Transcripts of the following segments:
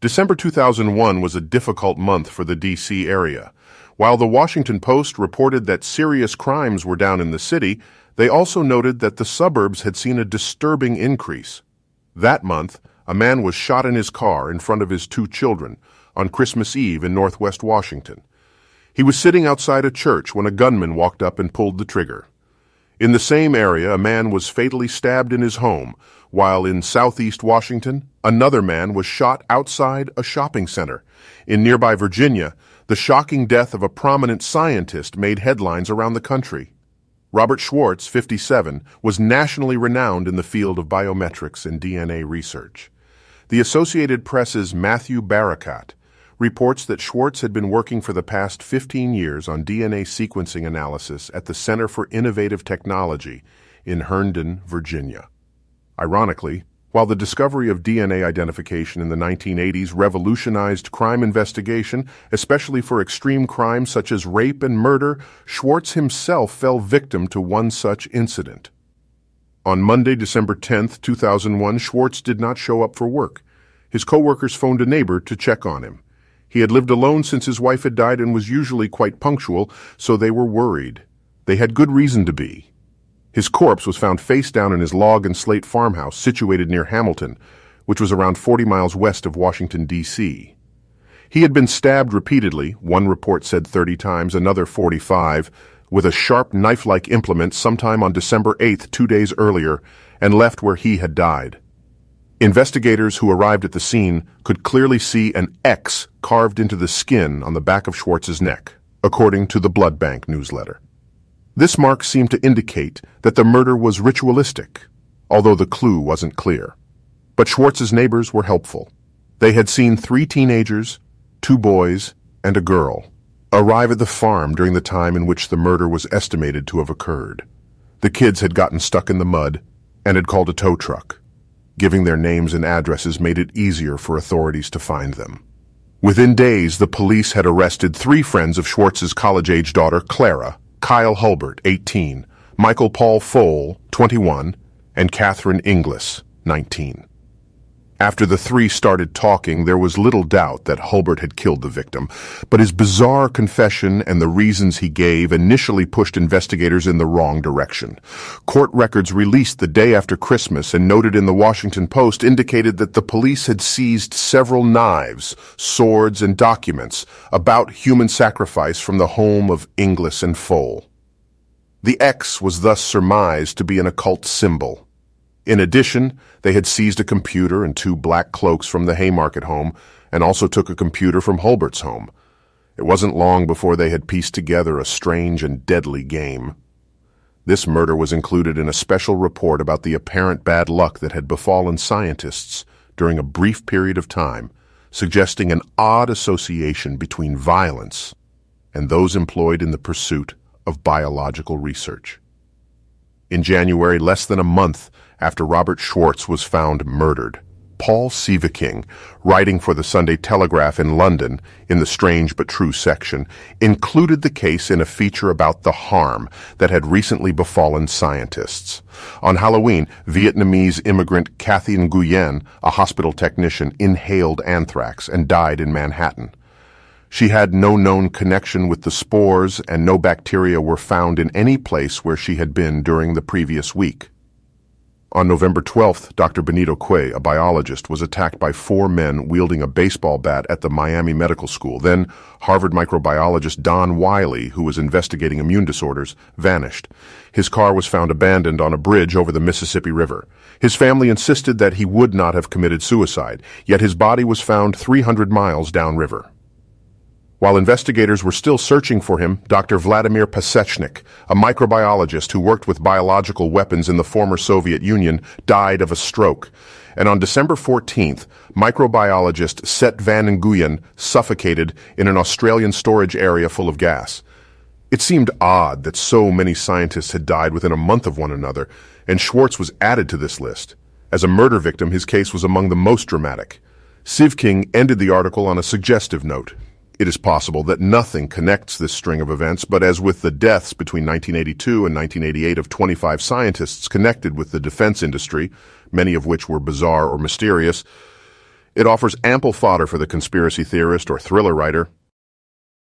December 2001 was a difficult month for the D.C. area. While the Washington Post reported that serious crimes were down in the city, they also noted that the suburbs had seen a disturbing increase. That month, a man was shot in his car in front of his two children on Christmas Eve in northwest Washington. He was sitting outside a church when a gunman walked up and pulled the trigger. In the same area, a man was fatally stabbed in his home, while in southeast Washington, another man was shot outside a shopping center. In nearby Virginia, the shocking death of a prominent scientist made headlines around the country. Robert Schwartz, 57, was nationally renowned in the field of biometrics and DNA research. The Associated Press's Matthew Barakat reports that Schwartz had been working for the past 15 years on DNA sequencing analysis at the Center for Innovative Technology in Herndon, Virginia. Ironically, while the discovery of DNA identification in the 1980s revolutionized crime investigation, especially for extreme crimes such as rape and murder, Schwartz himself fell victim to one such incident. On Monday, December 10, 2001, Schwartz did not show up for work. His coworkers phoned a neighbor to check on him. He had lived alone since his wife had died and was usually quite punctual, so they were worried. They had good reason to be. His corpse was found face down in his log and slate farmhouse situated near Hamilton, which was around 40 miles west of Washington, D.C. He had been stabbed repeatedly, one report said 30 times, another 45, with a sharp knife-like implement sometime on December 8th, two days earlier, and left where he had died. Investigators who arrived at the scene could clearly see an X carved into the skin on the back of Schwartz's neck, according to the Blood Bank newsletter. This mark seemed to indicate that the murder was ritualistic, although the clue wasn't clear. But Schwartz's neighbors were helpful. They had seen three teenagers, two boys, and a girl arrive at the farm during the time in which the murder was estimated to have occurred. The kids had gotten stuck in the mud and had called a tow truck. Giving their names and addresses made it easier for authorities to find them. Within days, the police had arrested three friends of Schwartz's college-age daughter, Clara, Kyle Hulbert, 18, Michael Paul Pfohl, 21, and Catherine Inglis, 19. After the three started talking, there was little doubt that Hulbert had killed the victim, but his bizarre confession and the reasons he gave initially pushed investigators in the wrong direction. Court records released the day after Christmas and noted in the Washington Post indicated that the police had seized several knives, swords, and documents about human sacrifice from the home of Inglis and Pfohl. The X was thus surmised to be an occult symbol. In addition, they had seized a computer and two black cloaks from the Haymarket home and also took a computer from Hulbert's home. It wasn't long before they had pieced together a strange and deadly game. This murder was included in a special report about the apparent bad luck that had befallen scientists during a brief period of time, suggesting an odd association between violence and those employed in the pursuit of biological research. In January, less than a month after Robert Schwartz was found murdered. Paul Sieveking, writing for the Sunday Telegraph in London, in the Strange But True section, included the case in a feature about the harm that had recently befallen scientists. On Halloween, Vietnamese immigrant Kathy Nguyen, a hospital technician, inhaled anthrax and died in Manhattan. She had no known connection with the spores and no bacteria were found in any place where she had been during the previous week. On November 12th, Dr. Benito Que, a biologist, was attacked by four men wielding a baseball bat at the Miami Medical School. Then, Harvard microbiologist Don Wiley, who was investigating immune disorders, vanished. His car was found abandoned on a bridge over the Mississippi River. His family insisted that he would not have committed suicide, yet his body was found 300 miles downriver. While investigators were still searching for him, Dr. Vladimir Pasechnik, a microbiologist who worked with biological weapons in the former Soviet Union, died of a stroke. And on December 14th, microbiologist Set van Nguyen suffocated in an Australian storage area full of gas. It seemed odd that so many scientists had died within a month of one another, and Schwartz was added to this list. As a murder victim, his case was among the most dramatic. Sieveking ended the article on a suggestive note. It is possible that nothing connects this string of events, but as with the deaths between 1982 and 1988 of 25 scientists connected with the defense industry, many of which were bizarre or mysterious, It offers ample fodder for the conspiracy theorist or thriller writer.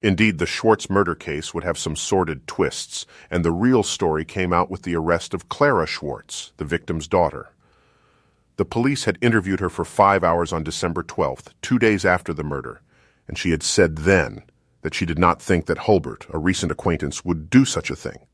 Indeed, the Schwartz murder case would have some sordid twists, and the real story came out with the arrest of Clara Schwartz, the victim's daughter. The police had interviewed her for five hours on December 12th, two days after the murder, and she had said then that she did not think that Hulbert, a recent acquaintance, would do such a thing.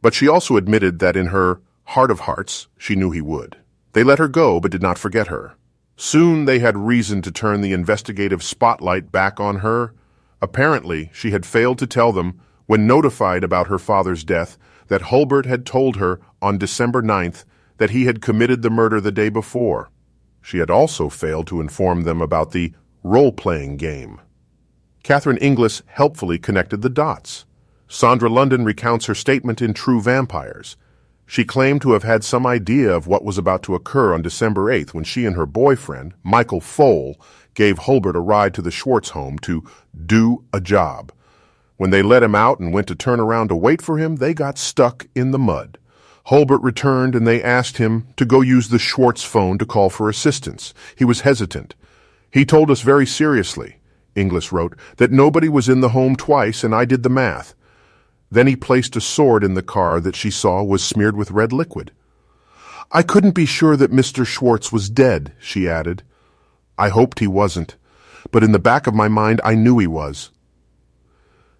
But she also admitted that in her heart of hearts, she knew he would. They let her go, but did not forget her. Soon they had reason to turn the investigative spotlight back on her. Apparently, she had failed to tell them, when notified about her father's death, that Hulbert had told her on December 9th that he had committed the murder the day before. She had also failed to inform them about the role-playing game. Catherine Inglis helpfully connected the dots. Sondra London recounts her statement in True Vampires. She claimed to have had some idea of what was about to occur on December 8th when she and her boyfriend, Michael Pfohl, gave Hulbert a ride to the Schwartz home to do a job. When they let him out and went to turn around to wait for him, they got stuck in the mud. Hulbert returned and they asked him to go use the Schwartz phone to call for assistance. He was hesitant. He told us very seriously, Inglis wrote, that nobody was in the home twice and I did the math. Then he placed a sword in the car that she saw was smeared with red liquid. I couldn't be sure that Mr. Schwartz was dead, she added. I hoped he wasn't, but in the back of my mind I knew he was.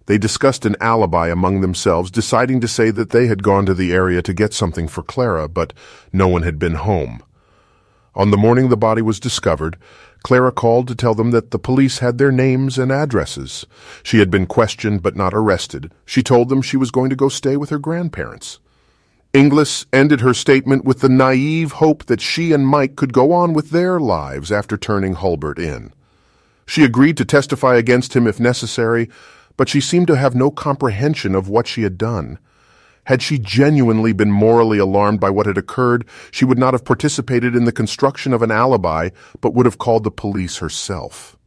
They discussed an alibi among themselves, deciding to say that they had gone to the area to get something for Clara, but no one had been home. On the morning the body was discovered, Clara called to tell them that the police had their names and addresses. She had been questioned but not arrested. She told them she was going to go stay with her grandparents. Inglis ended her statement with the naive hope that she and Mike could go on with their lives after turning Hulbert in. She agreed to testify against him if necessary, but she seemed to have no comprehension of what she had done. Had she genuinely been morally alarmed by what had occurred, she would not have participated in the construction of an alibi, but would have called the police herself.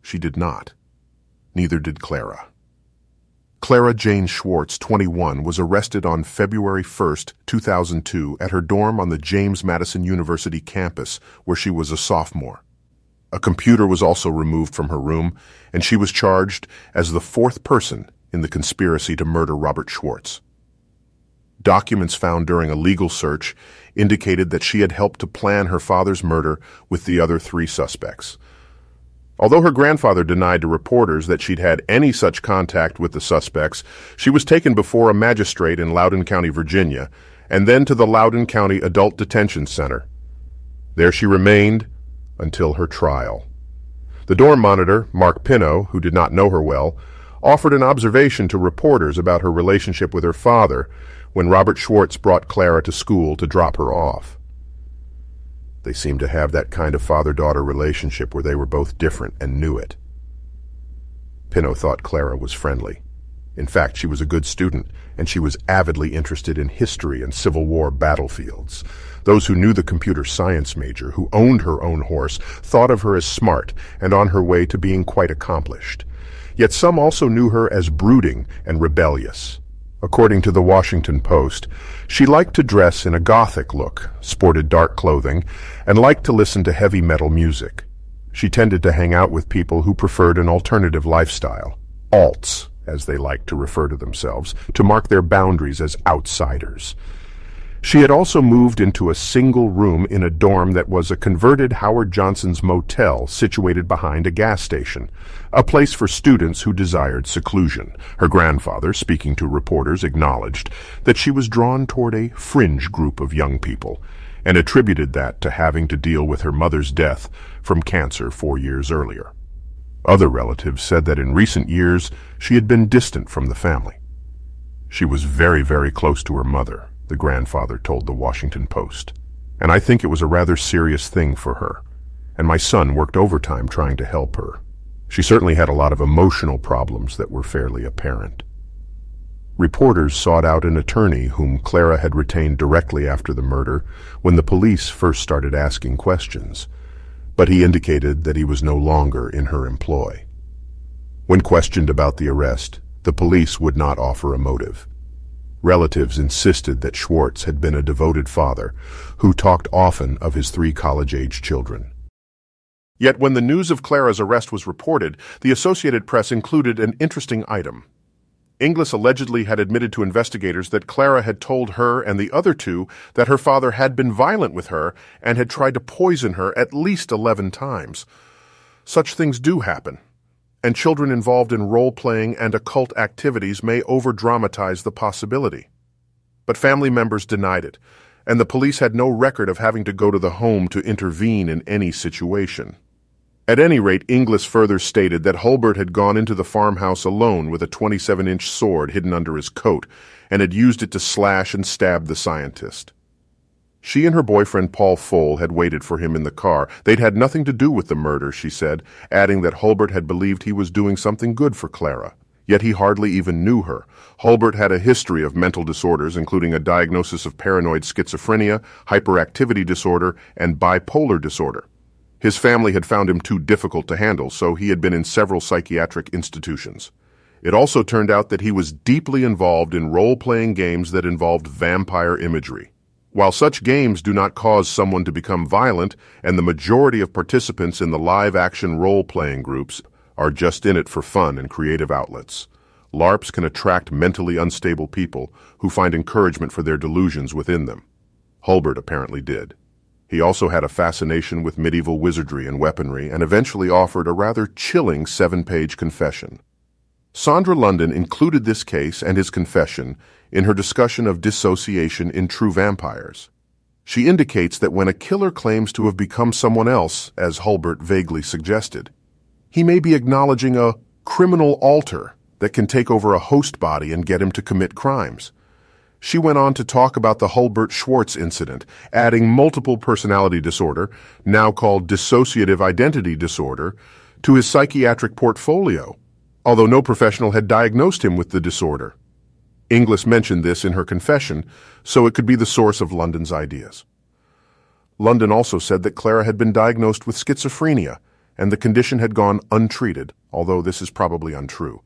She did not. Neither did Clara. Clara Jane Schwartz, 21, was arrested on February 1, 2002, at her dorm on the James Madison University campus, where she was a sophomore. A computer was also removed from her room, and she was charged as the fourth person in the conspiracy to murder Robert Schwartz. Documents found during a legal search indicated that she had helped to plan her father's murder with the other three suspects. Although her grandfather denied to reporters that she'd had any such contact with the suspects, she was taken before a magistrate in Loudoun County, Virginia, and then to the Loudoun County Adult Detention Center. There she remained until her trial. The dorm monitor, Mark Pino, who did not know her well, offered an observation to reporters about her relationship with her father when Robert Schwartz brought Clara to school to drop her off. They seemed to have that kind of father-daughter relationship where they were both different and knew it. Pino thought Clara was friendly. In fact, she was a good student, and she was avidly interested in history and Civil War battlefields. Those who knew the computer science major, who owned her own horse, thought of her as smart and on her way to being quite accomplished. Yet some also knew her as brooding and rebellious. According to the Washington Post, she liked to dress in a gothic look, sported dark clothing, and liked to listen to heavy metal music. She tended to hang out with people who preferred an alternative lifestyle, alts, as they liked to refer to themselves, to mark their boundaries as outsiders. She had also moved into a single room in a dorm that was a converted Howard Johnson's motel situated behind a gas station, a place for students who desired seclusion. Her grandfather, speaking to reporters, acknowledged that she was drawn toward a fringe group of young people and attributed that to having to deal with her mother's death from cancer four years earlier. Other relatives said that in recent years she had been distant from the family. She was very, very close to her mother, the grandfather told the Washington Post. And I think it was a rather serious thing for her. And my son worked overtime trying to help her. She certainly had a lot of emotional problems that were fairly apparent. Reporters sought out an attorney whom Clara had retained directly after the murder when the police first started asking questions, but he indicated that he was no longer in her employ. When questioned about the arrest, the police would not offer a motive. Relatives insisted that Schwartz had been a devoted father who talked often of his three college-age children. Yet when the news of Clara's arrest was reported, the Associated Press included an interesting item. Inglis allegedly had admitted to investigators that Clara had told her and the other two that her father had been violent with her and had tried to poison her at least 11 times. Such things do happen, and children involved in role-playing and occult activities may over-dramatize the possibility. But family members denied it, and the police had no record of having to go to the home to intervene in any situation. At any rate, Inglis further stated that Hulbert had gone into the farmhouse alone with a 27-inch sword hidden under his coat and had used it to slash and stab the scientist. She and her boyfriend Paul Pfohl had waited for him in the car. They'd had nothing to do with the murder, she said, adding that Hulbert had believed he was doing something good for Clara. Yet he hardly even knew her. Hulbert had a history of mental disorders, including a diagnosis of paranoid schizophrenia, hyperactivity disorder, and bipolar disorder. His family had found him too difficult to handle, so he had been in several psychiatric institutions. It also turned out that he was deeply involved in role-playing games that involved vampire imagery. While such games do not cause someone to become violent, and the majority of participants in the live-action role-playing groups are just in it for fun and creative outlets, LARPs can attract mentally unstable people who find encouragement for their delusions within them. Hulbert apparently did. He also had a fascination with medieval wizardry and weaponry and eventually offered a rather chilling seven-page confession. Sondra London included this case and his confession in her discussion of dissociation in True Vampires. She indicates that when a killer claims to have become someone else, as Hulbert vaguely suggested, he may be acknowledging a criminal alter that can take over a host body and get him to commit crimes. She went on to talk about the Hulbert Schwartz incident, adding multiple personality disorder, now called dissociative identity disorder, to his psychiatric portfolio, although no professional had diagnosed him with the disorder. Inglis mentioned this in her confession, so it could be the source of London's ideas. London also said that Clara had been diagnosed with schizophrenia, and the condition had gone untreated, although this is probably untrue.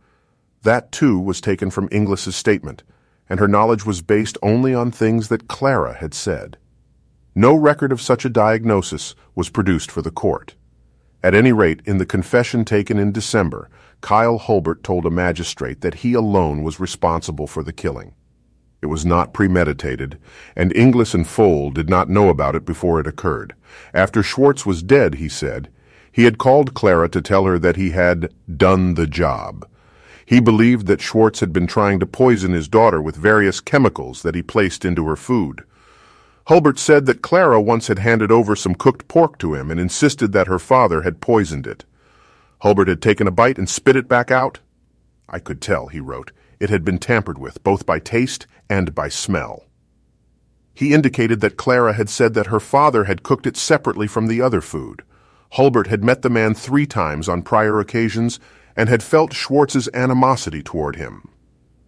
That, too, was taken from Inglis's statement – and her knowledge was based only on things that Clara had said. No record of such a diagnosis was produced for the court. At any rate, in the confession taken in December, Kyle Holbert told a magistrate that he alone was responsible for the killing. It was not premeditated, and Inglis and Pfohl did not know about it before it occurred. After Schwartz was dead, he said, he had called Clara to tell her that he had done the job. He believed that Schwartz had been trying to poison his daughter with various chemicals that he placed into her food. Hulbert said that Clara once had handed over some cooked pork to him and insisted that her father had poisoned it. Hulbert had taken a bite and spit it back out. I could tell, he wrote, it had been tampered with, both by taste and by smell. He indicated that Clara had said that her father had cooked it separately from the other food. Hulbert had met the man three times on prior occasions and had felt Schwartz's animosity toward him.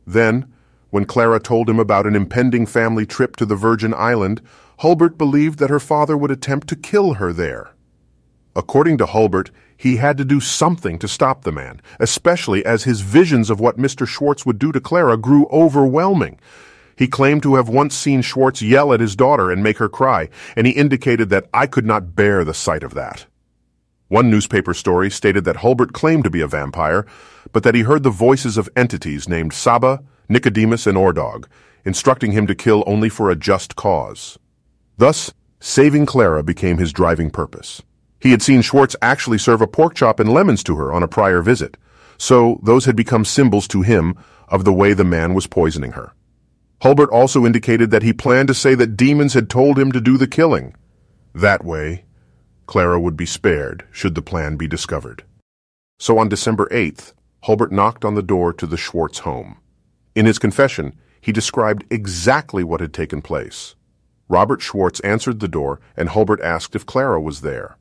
Then, when Clara told him about an impending family trip to the Virgin Island, Hulbert believed that her father would attempt to kill her there. According to Hulbert, he had to do something to stop the man, especially as his visions of what Mr. Schwartz would do to Clara grew overwhelming. He claimed to have once seen Schwartz yell at his daughter and make her cry, and he indicated that I could not bear the sight of that. One newspaper story stated that Hulbert claimed to be a vampire, but that he heard the voices of entities named Saba, Nicodemus, and Ordog, instructing him to kill only for a just cause. Thus, saving Clara became his driving purpose. He had seen Schwartz actually serve a pork chop and lemons to her on a prior visit, so those had become symbols to him of the way the man was poisoning her. Hulbert also indicated that he planned to say that demons had told him to do the killing. That way, Clara would be spared should the plan be discovered. So on December 8th, Hulbert knocked on the door to the Schwartz home. In his confession, he described exactly what had taken place. Robert Schwartz answered the door, and Hulbert asked if Clara was there.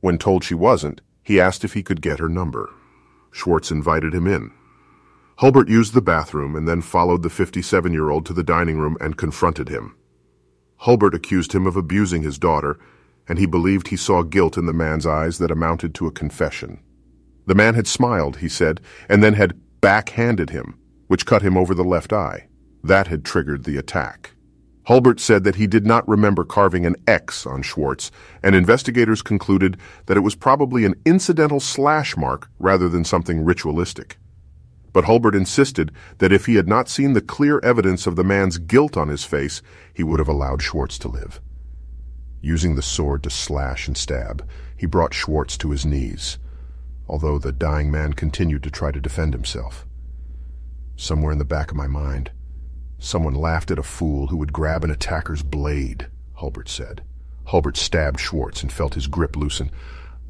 When told she wasn't, he asked if he could get her number. Schwartz invited him in. Hulbert used the bathroom and then followed the 57-year-old to the dining room and confronted him. Hulbert accused him of abusing his daughter and he believed he saw guilt in the man's eyes that amounted to a confession. The man had smiled, he said, and then had backhanded him, which cut him over the left eye. That had triggered the attack. Hulbert said that he did not remember carving an X on Schwartz, and investigators concluded that it was probably an incidental slash mark rather than something ritualistic. But Hulbert insisted that if he had not seen the clear evidence of the man's guilt on his face, he would have allowed Schwartz to live. Using the sword to slash and stab, he brought Schwartz to his knees, although the dying man continued to try to defend himself. Somewhere in the back of my mind, Someone laughed at a fool who would grab an attacker's blade, Hulbert said. Hulbert stabbed Schwartz and felt his grip loosen.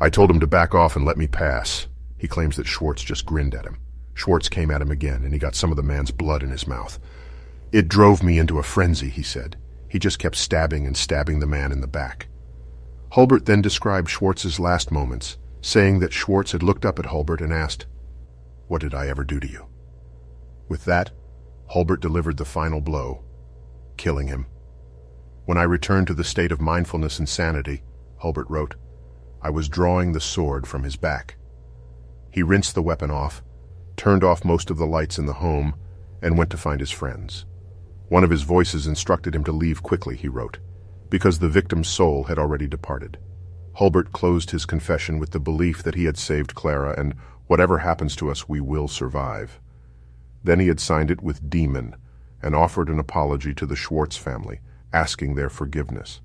I told him to back off and let me pass. He claims that Schwartz just grinned at him. Schwartz came at him again, and he got some of the man's blood in his mouth. It drove me into a frenzy, he said. He just kept stabbing and stabbing the man in the back. Hulbert then described Schwartz's last moments, saying that Schwartz had looked up at Hulbert and asked, What did I ever do to you? With that, Hulbert delivered the final blow, killing him. When I returned to the state of mindfulness and sanity, Hulbert wrote, I was drawing the sword from his back. He rinsed the weapon off, turned off most of the lights in the home, and went to find his friends. One of his voices instructed him to leave quickly, he wrote, because the victim's soul had already departed. Hulbert closed his confession with the belief that he had saved Clara and whatever happens to us, we will survive. Then he had signed it with Demon and offered an apology to the Schwartz family, asking their forgiveness.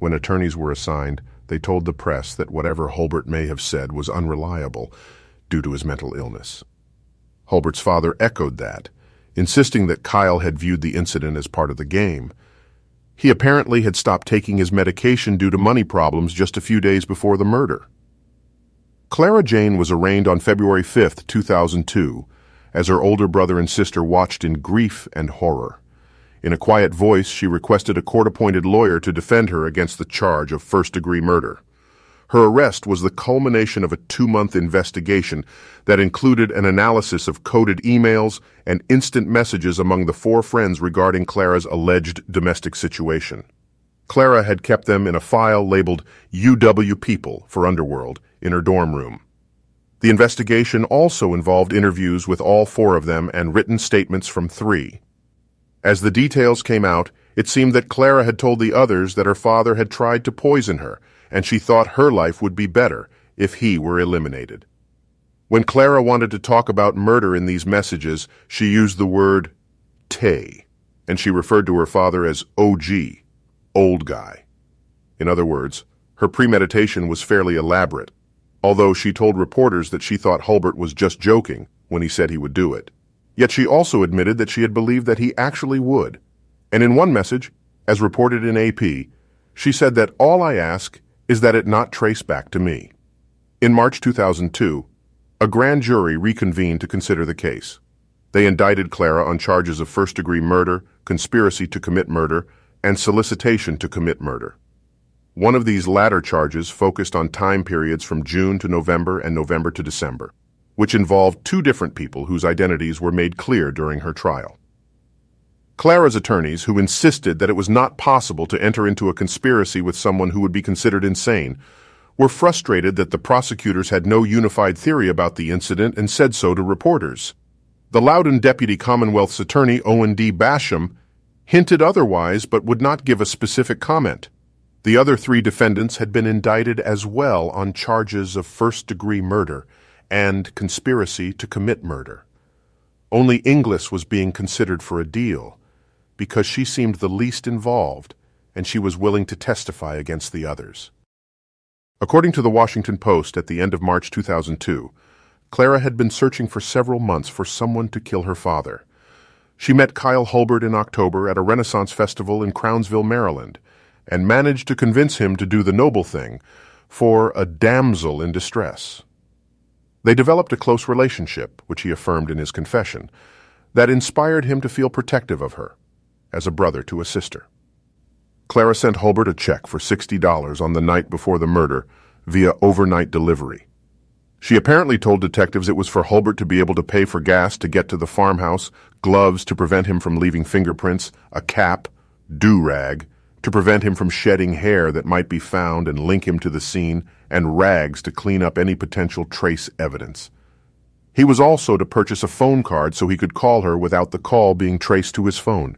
When attorneys were assigned, they told the press that whatever Hulbert may have said was unreliable due to his mental illness. Hulbert's father echoed that, insisting that Kyle had viewed the incident as part of the game. He apparently had stopped taking his medication due to money problems just a few days before the murder. Clara Jane was arraigned on February 5, 2002, as her older brother and sister watched in grief and horror. In a quiet voice, she requested a court-appointed lawyer to defend her against the charge of first-degree murder. Her arrest was the culmination of a two-month investigation that included an analysis of coded emails and instant messages among the four friends regarding Clara's alleged domestic situation. Clara had kept them in a file labeled UW People for Underworld in her dorm room. The investigation also involved interviews with all four of them and written statements from three. As the details came out, it seemed that Clara had told the others that her father had tried to poison her, and she thought her life would be better if he were eliminated. When Clara wanted to talk about murder in these messages, she used the word Tay, and she referred to her father as OG, old guy. In other words, her premeditation was fairly elaborate, although she told reporters that she thought Hulbert was just joking when he said he would do it. Yet she also admitted that she had believed that he actually would. And in one message, as reported in AP, she said that all I ask is that it not trace back to me. In March 2002, a grand jury reconvened to consider the case. They indicted Clara on charges of first-degree murder, conspiracy to commit murder, and solicitation to commit murder. One of these latter charges focused on time periods from June to November and November to December, which involved two different people whose identities were made clear during her trial. Clara's attorneys, who insisted that it was not possible to enter into a conspiracy with someone who would be considered insane, were frustrated that the prosecutors had no unified theory about the incident and said so to reporters. The Loudoun Deputy Commonwealth's Attorney Owen D. Basham hinted otherwise but would not give a specific comment. The other three defendants had been indicted as well on charges of first-degree murder and conspiracy to commit murder. Only Inglis was being considered for a deal because she seemed the least involved and she was willing to testify against the others. According to the Washington Post at the end of March 2002, Clara had been searching for several months for someone to kill her father. She met Kyle Hulbert in October at a Renaissance festival in Crownsville, Maryland, and managed to convince him to do the noble thing for a damsel in distress. They developed a close relationship, which he affirmed in his confession, that inspired him to feel protective of her, as a brother to a sister. Clara sent Hulbert a check for $60 on the night before the murder via overnight delivery. She apparently told detectives it was for Hulbert to be able to pay for gas to get to the farmhouse, gloves to prevent him from leaving fingerprints, a cap, do-rag, to prevent him from shedding hair that might be found and link him to the scene, and rags to clean up any potential trace evidence. He was also to purchase a phone card so he could call her without the call being traced to his phone.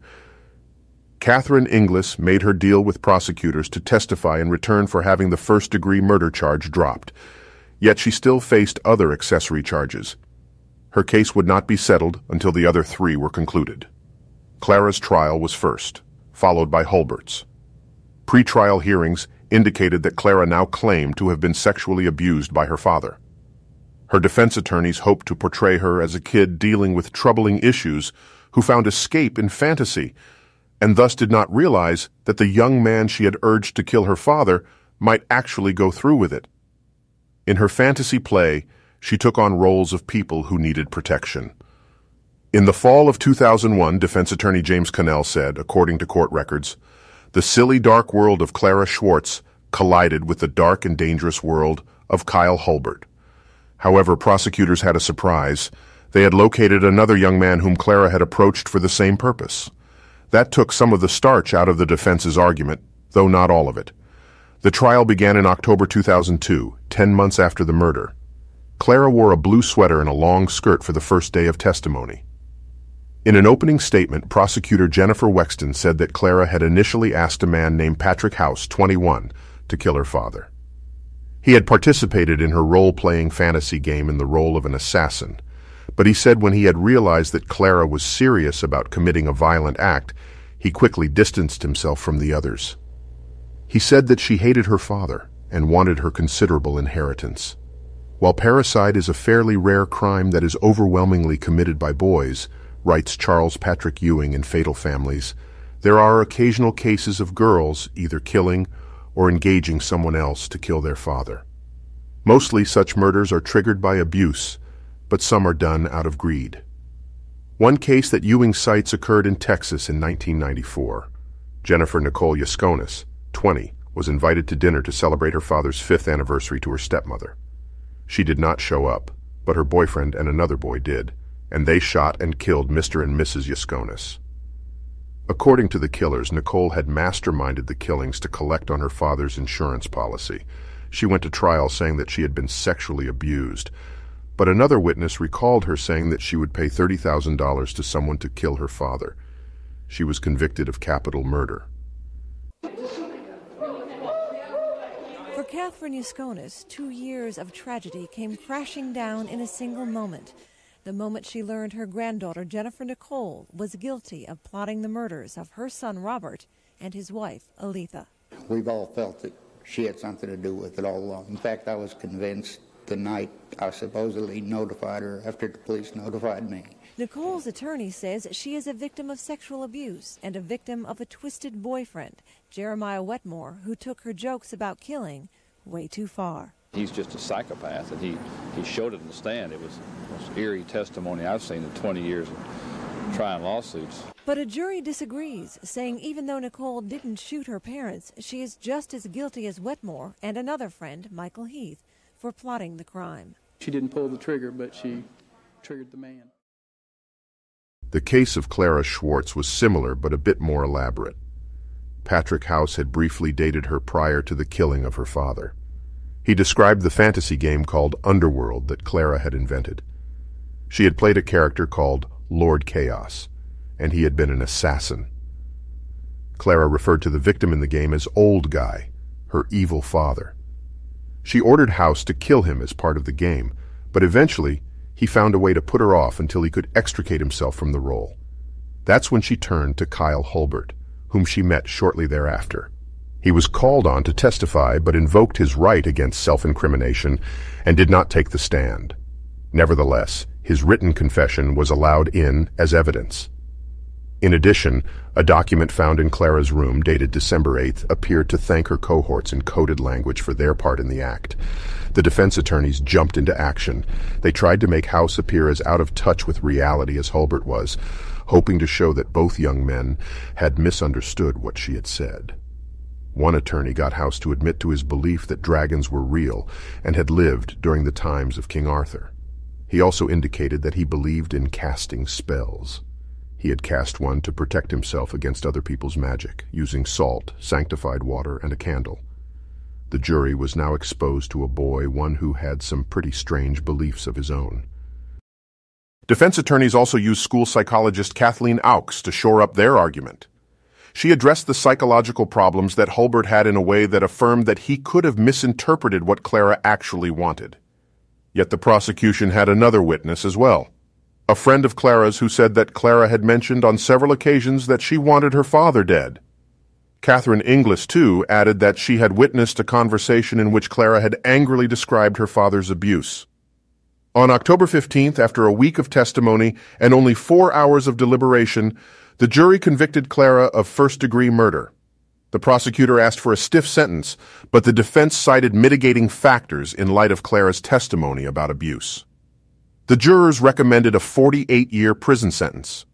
Catherine Inglis made her deal with prosecutors to testify in return for having the first-degree murder charge dropped, yet she still faced other accessory charges. Her case would not be settled until the other three were concluded. Clara's trial was first, followed by Hulbert's. Pre-trial hearings indicated that Clara now claimed to have been sexually abused by her father. Her defense attorneys hoped to portray her as a kid dealing with troubling issues who found escape in fantasy and thus did not realize that the young man she had urged to kill her father might actually go through with it. In her fantasy play, she took on roles of people who needed protection. In the fall of 2001, defense attorney James Connell said, according to court records, the silly dark world of Clara Schwartz collided with the dark and dangerous world of Kyle Hulbert. However, prosecutors had a surprise. They had located another young man whom Clara had approached for the same purpose. That took some of the starch out of the defense's argument, though not all of it. The trial began in October 2002, ten months after the murder. Clara wore a blue sweater and a long skirt for the first day of testimony. In an opening statement, prosecutor Jennifer Wexton said that Clara had initially asked a man named Patrick House, 21, to kill her father. He had participated in her role-playing fantasy game in the role of an assassin, but he said when he had realized that Clara was serious about committing a violent act, he quickly distanced himself from the others. He said that she hated her father and wanted her considerable inheritance. While parricide is a fairly rare crime that is overwhelmingly committed by boys, writes Charles Patrick Ewing in Fatal Families, there are occasional cases of girls either killing or engaging someone else to kill their father. Mostly such murders are triggered by abuse, but some are done out of greed. One case that Ewing cites occurred in Texas in 1994. Jennifer Nicole Yaskonis, 20, was invited to dinner to celebrate her father's fifth anniversary to her stepmother. She did not show up, but her boyfriend and another boy did, and they shot and killed Mr. and Mrs. Yaskonis. According to the killers, Nicole had masterminded the killings to collect on her father's insurance policy. She went to trial saying that she had been sexually abused, but another witness recalled her saying that she would pay $30,000 to someone to kill her father. She was convicted of capital murder. For Catherine Yaskonis, two years of tragedy came crashing down in a single moment. The moment she learned her granddaughter, Jennifer Nicole, was guilty of plotting the murders of her son, Robert, and his wife, Aletha. We've all felt that she had something to do with it all along. In fact, I was convinced the night I supposedly notified her after the police notified me. Nicole's attorney says she is a victim of sexual abuse and a victim of a twisted boyfriend, Jeremiah Wetmore, who took her jokes about killing way too far. He's just a psychopath, and he, he showed it in the stand. It was the most eerie testimony I've seen in 20 years of trying lawsuits. But a jury disagrees, saying even though Nicole didn't shoot her parents, she is just as guilty as Wetmore and another friend, Michael Heath, for plotting the crime. She didn't pull the trigger, but she triggered the man. The case of Clara Schwartz was similar but a bit more elaborate. Patrick House had briefly dated her prior to the killing of her father. He described the fantasy game called Underworld that Clara had invented. She had played a character called Lord Chaos, and he had been an assassin. Clara referred to the victim in the game as Old Guy, her evil father. She ordered House to kill him as part of the game, but eventually he found a way to put her off until he could extricate himself from the role. That's when she turned to Kyle Hulbert, whom she met shortly thereafter. He was called on to testify but invoked his right against self-incrimination and did not take the stand. Nevertheless, his written confession was allowed in as evidence. In addition, a document found in Clara's room dated December 8th appeared to thank her cohorts in coded language for their part in the act. The defense attorneys jumped into action. They tried to make House appear as out of touch with reality as Hulbert was, hoping to show that both young men had misunderstood what she had said. One attorney got House to admit to his belief that dragons were real and had lived during the times of King Arthur. He also indicated that he believed in casting spells. He had cast one to protect himself against other people's magic, using salt, sanctified water, and a candle. The jury was now exposed to a boy, one who had some pretty strange beliefs of his own. Defense attorneys also used school psychologist Kathleen Auks to shore up their argument. She addressed the psychological problems that Holbert had in a way that affirmed that he could have misinterpreted what Clara actually wanted. Yet the prosecution had another witness as well. A friend of Clara's who said that Clara had mentioned on several occasions that she wanted her father dead. Catherine Inglis, too, added that she had witnessed a conversation in which Clara had angrily described her father's abuse. On October 15th, after a week of testimony and only four hours of deliberation, the jury convicted Clara of first-degree murder. The prosecutor asked for a stiff sentence, but the defense cited mitigating factors in light of Clara's testimony about abuse. The jurors recommended a 48-year prison sentence.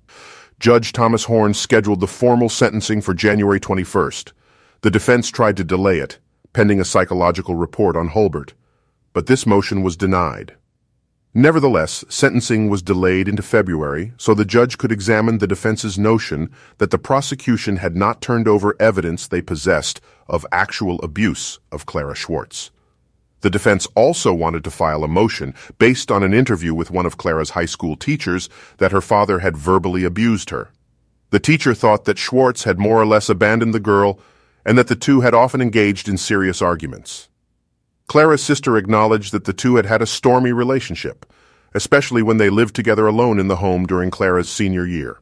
Judge Thomas Horne scheduled the formal sentencing for January 21st. The defense tried to delay it, pending a psychological report on Holbert, but this motion was denied. Nevertheless, sentencing was delayed into February so the judge could examine the defense's notion that the prosecution had not turned over evidence they possessed of actual abuse of Clara Schwartz. The defense also wanted to file a motion based on an interview with one of Clara's high school teachers that her father had verbally abused her. The teacher thought that Schwartz had more or less abandoned the girl and that the two had often engaged in serious arguments. Clara's sister acknowledged that the two had had a stormy relationship, especially when they lived together alone in the home during Clara's senior year.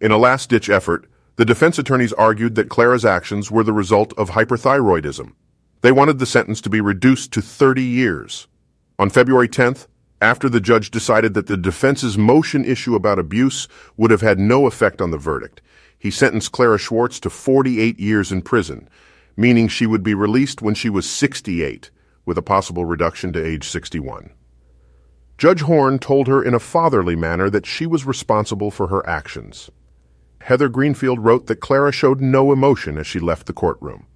In a last-ditch effort, the defense attorneys argued that Clara's actions were the result of hyperthyroidism. They wanted the sentence to be reduced to 30 years. On February 10th, after the judge decided that the defense's motion issue about abuse would have had no effect on the verdict, he sentenced Clara Schwartz to 48 years in prison, meaning she would be released when she was 68, with a possible reduction to age 61. Judge Horne told her in a fatherly manner that she was responsible for her actions. Heather Greenfield wrote that Clara showed no emotion as she left the courtroom.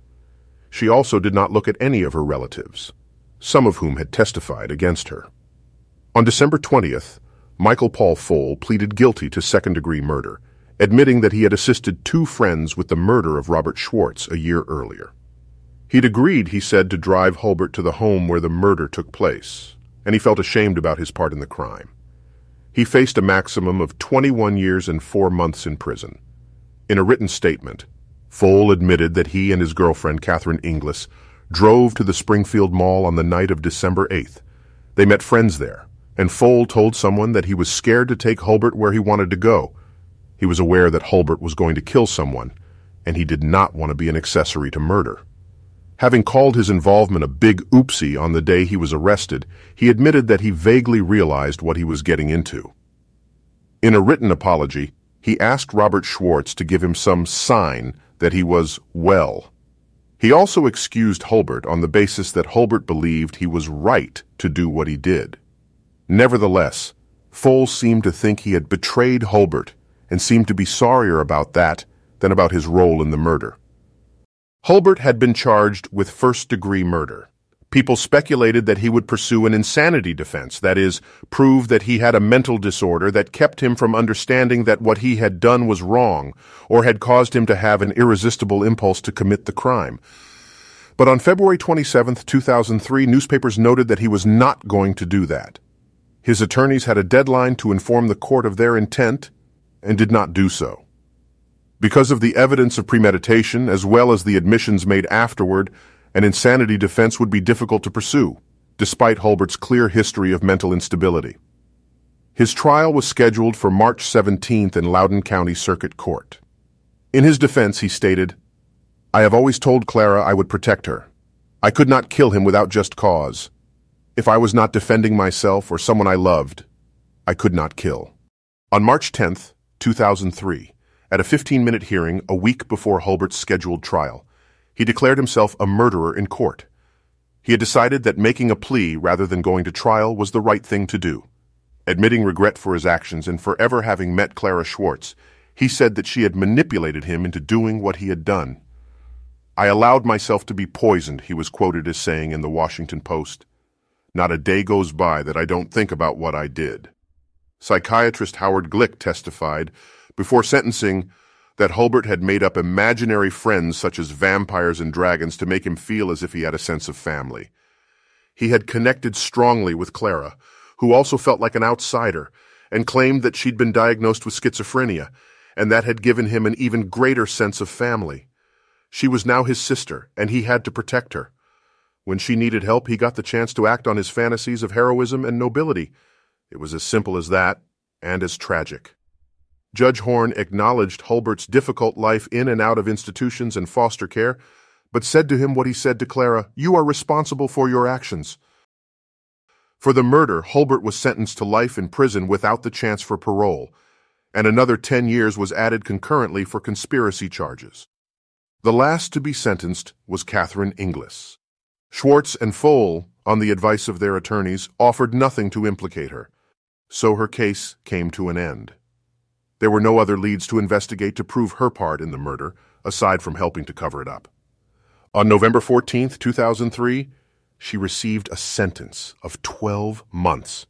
She also did not look at any of her relatives, some of whom had testified against her. On December 20th, Michael Paul Pfohl pleaded guilty to second-degree murder, admitting that he had assisted two friends with the murder of Robert Schwartz a year earlier. He'd agreed, he said, to drive Holbert to the home where the murder took place, and he felt ashamed about his part in the crime. He faced a maximum of 21 years and four months in prison. In a written statement, Pfohl admitted that he and his girlfriend, Catherine Inglis, drove to the Springfield Mall on the night of December 8th. They met friends there, and Pfohl told someone that he was scared to take Holbert where he wanted to go, he was aware that Hulbert was going to kill someone, and he did not want to be an accessory to murder. Having called his involvement a big oopsie on the day he was arrested, he admitted that he vaguely realized what he was getting into. In a written apology, he asked Robert Schwartz to give him some sign that he was well. He also excused Hulbert on the basis that Hulbert believed he was right to do what he did. Nevertheless, Pfohl seemed to think he had betrayed Holbert and seemed to be sorrier about that than about his role in the murder. Hulbert had been charged with first-degree murder. People speculated that he would pursue an insanity defense, that is, prove that he had a mental disorder that kept him from understanding that what he had done was wrong or had caused him to have an irresistible impulse to commit the crime. But on February 27, 2003, newspapers noted that he was not going to do that. His attorneys had a deadline to inform the court of their intent, and did not do so. Because of the evidence of premeditation, as well as the admissions made afterward, an insanity defense would be difficult to pursue, despite Holbert's clear history of mental instability. His trial was scheduled for March 17th in Loudoun County Circuit Court. In his defense, he stated, I have always told Clara I would protect her. I could not kill him without just cause. If I was not defending myself or someone I loved, I could not kill. On March 10th, 2003, at a 15-minute hearing a week before Holbert's scheduled trial, he declared himself a murderer in court. He had decided that making a plea rather than going to trial was the right thing to do. Admitting regret for his actions and for ever having met Clara Schwartz, he said that she had manipulated him into doing what he had done. I allowed myself to be poisoned, he was quoted as saying in the Washington Post. Not a day goes by that I don't think about what I did. Psychiatrist Howard Glick testified before sentencing that Hulbert had made up imaginary friends such as vampires and dragons to make him feel as if he had a sense of family. He had connected strongly with Clara, who also felt like an outsider and claimed that she'd been diagnosed with schizophrenia, and that had given him an even greater sense of family. She was now his sister, and he had to protect her. When she needed help, he got the chance to act on his fantasies of heroism and nobility. It was as simple as that, and as tragic. Judge Horne acknowledged Hulbert's difficult life in and out of institutions and foster care, but said to him what he said to Clara, You are responsible for your actions. For the murder, Hulbert was sentenced to life in prison without the chance for parole, and another 10 years was added concurrently for conspiracy charges. The last to be sentenced was Catherine Inglis. Schwartz and Pfohl, on the advice of their attorneys, offered nothing to implicate her. So her case came to an end. There were no other leads to investigate to prove her part in the murder, aside from helping to cover it up. On November 14, 2003, she received a sentence of 12 months